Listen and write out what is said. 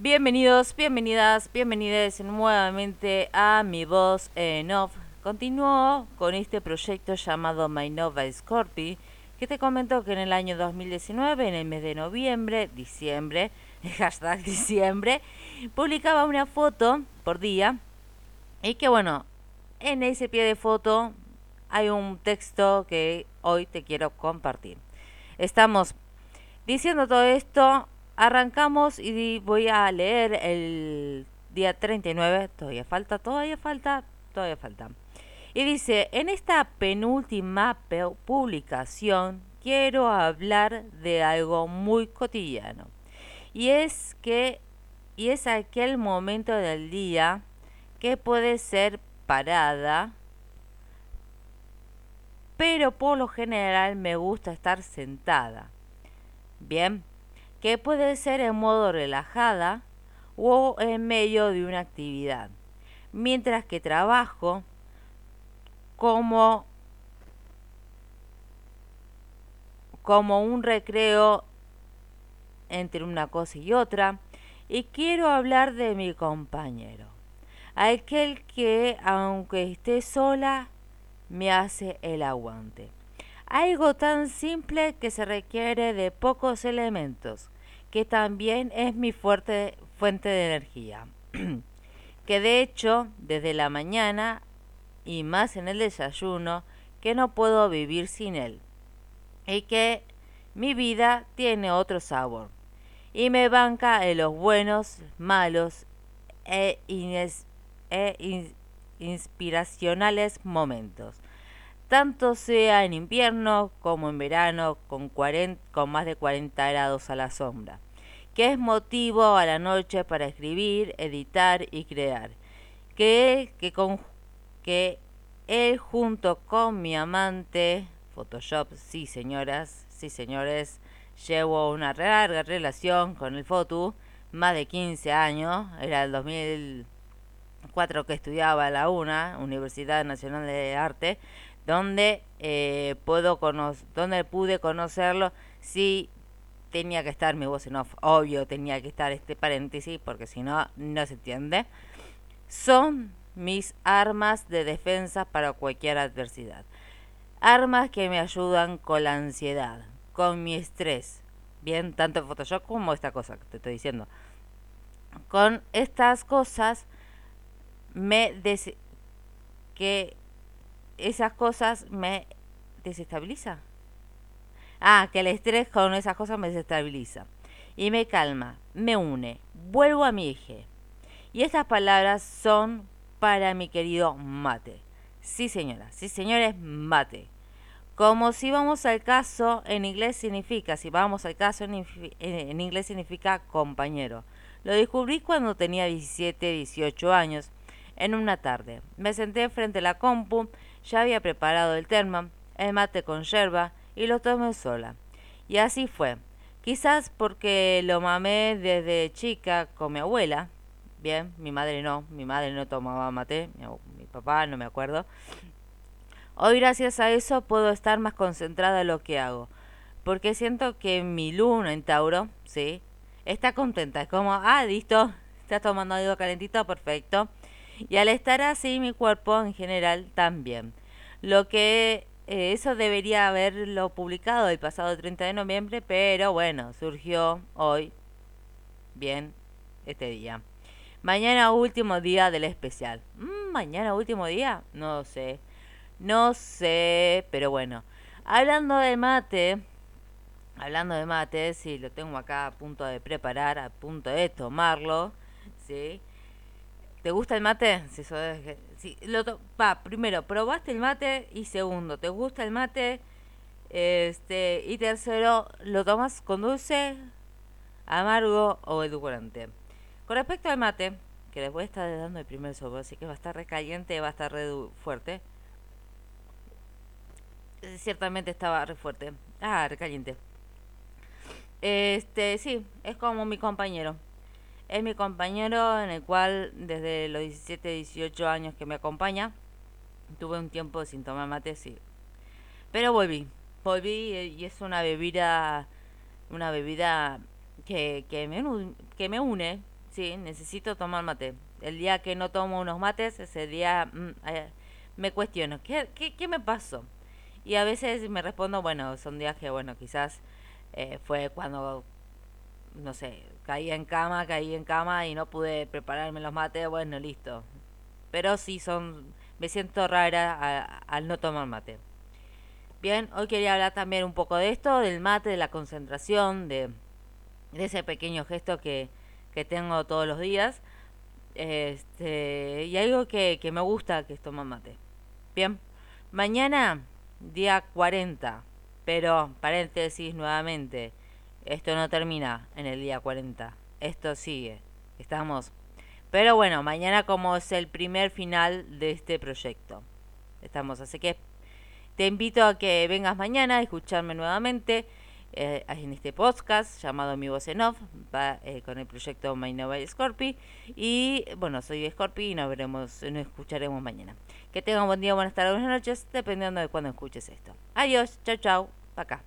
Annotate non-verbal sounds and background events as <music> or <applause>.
Bienvenidos, bienvenidas, bienvenidas nuevamente a Mi Voz en Off. Continúo con este proyecto llamado My Nova Scorpi, que te comento que en el año 2019, en el mes de noviembre, diciembre, <laughs> hashtag diciembre, publicaba una foto por día y que bueno, en ese pie de foto hay un texto que hoy te quiero compartir. Estamos diciendo todo esto Arrancamos y voy a leer el día 39. Todavía falta, todavía falta, todavía falta. Y dice, en esta penúltima publicación quiero hablar de algo muy cotidiano. Y es que y es aquel momento del día que puede ser parada, pero por lo general me gusta estar sentada. Bien, que puede ser en modo relajada o en medio de una actividad, mientras que trabajo como, como un recreo entre una cosa y otra, y quiero hablar de mi compañero, aquel que aunque esté sola, me hace el aguante. Algo tan simple que se requiere de pocos elementos, que también es mi fuerte fuente de energía. <clears throat> que de hecho, desde la mañana y más en el desayuno, que no puedo vivir sin él. Y que mi vida tiene otro sabor. Y me banca en los buenos, malos e, e inspiracionales momentos tanto sea en invierno como en verano con, con más de 40 grados a la sombra, que es motivo a la noche para escribir, editar y crear, que, que, con, que él junto con mi amante, Photoshop, sí señoras, sí señores, llevo una larga relación con el Foto, más de 15 años, era el 2004 que estudiaba la UNA, Universidad Nacional de Arte, donde eh, puedo donde pude conocerlo si tenía que estar mi voz en off obvio tenía que estar este paréntesis porque si no no se entiende. Son mis armas de defensa para cualquier adversidad. Armas que me ayudan con la ansiedad con mi estrés bien tanto Photoshop como esta cosa que te estoy diciendo. Con estas cosas me que esas cosas me desestabiliza. Ah, que el estrés con esas cosas me desestabiliza. Y me calma, me une, vuelvo a mi eje. Y estas palabras son para mi querido mate. Sí, señora, sí, señores, mate. Como si vamos al caso, en inglés significa, si vamos al caso, en, en inglés significa compañero. Lo descubrí cuando tenía 17, 18 años, en una tarde. Me senté frente a la compu ya había preparado el termo, el mate con yerba y lo tomé sola. Y así fue. Quizás porque lo mamé desde chica con mi abuela. Bien, mi madre no, mi madre no tomaba mate, mi, papá no me acuerdo. Hoy gracias a eso puedo estar más concentrada en lo que hago. Porque siento que mi luna en Tauro, ¿sí? Está contenta. Es como, ah, listo, estás tomando algo calentito, perfecto. Y al estar así, mi cuerpo en general también. Lo que eh, eso debería haberlo publicado el pasado 30 de noviembre, pero bueno, surgió hoy, bien, este día. Mañana último día del especial. Mm, mañana último día, no sé. No sé, pero bueno. Hablando de mate, hablando de mate, sí, lo tengo acá a punto de preparar, a punto de tomarlo, ¿sí? ¿Te gusta el mate? Si, si lo va, primero, probaste el mate y segundo, ¿te gusta el mate? Este, y tercero, ¿lo tomas con dulce, amargo o edulcorante? Con respecto al mate, que les voy a estar dando el primer sorbo, así que va a estar recaliente, va a estar re fuerte. Ciertamente estaba re fuerte. Ah, recaliente. Este, sí, es como mi compañero. Es mi compañero en el cual desde los 17, 18 años que me acompaña, tuve un tiempo sin tomar mate, sí. Pero volví, volví y es una bebida, una bebida que, que, me, que me une, sí, necesito tomar mate. El día que no tomo unos mates, ese día mm, eh, me cuestiono, ¿qué, ¿qué, qué, me pasó? Y a veces me respondo, bueno, son días que, bueno, quizás eh, fue cuando, no sé, caí en cama, caí en cama y no pude prepararme los mates, bueno, listo. Pero sí son, me siento rara al no tomar mate. Bien, hoy quería hablar también un poco de esto, del mate, de la concentración, de, ese pequeño gesto que, que tengo todos los días. Este, y algo que, que me gusta, que es tomar mate. Bien, mañana, día 40, pero paréntesis nuevamente, esto no termina en el día 40, esto sigue, estamos. Pero bueno, mañana como es el primer final de este proyecto. Estamos, así que te invito a que vengas mañana a escucharme nuevamente eh, en este podcast llamado Mi Voz en Off, va, eh, con el proyecto My Nova Scorpi. Y bueno, soy Scorpi y nos veremos, nos escucharemos mañana. Que tengan buen día, buenas tardes, buenas noches, dependiendo de cuándo escuches esto. Adiós, chao, chao, acá.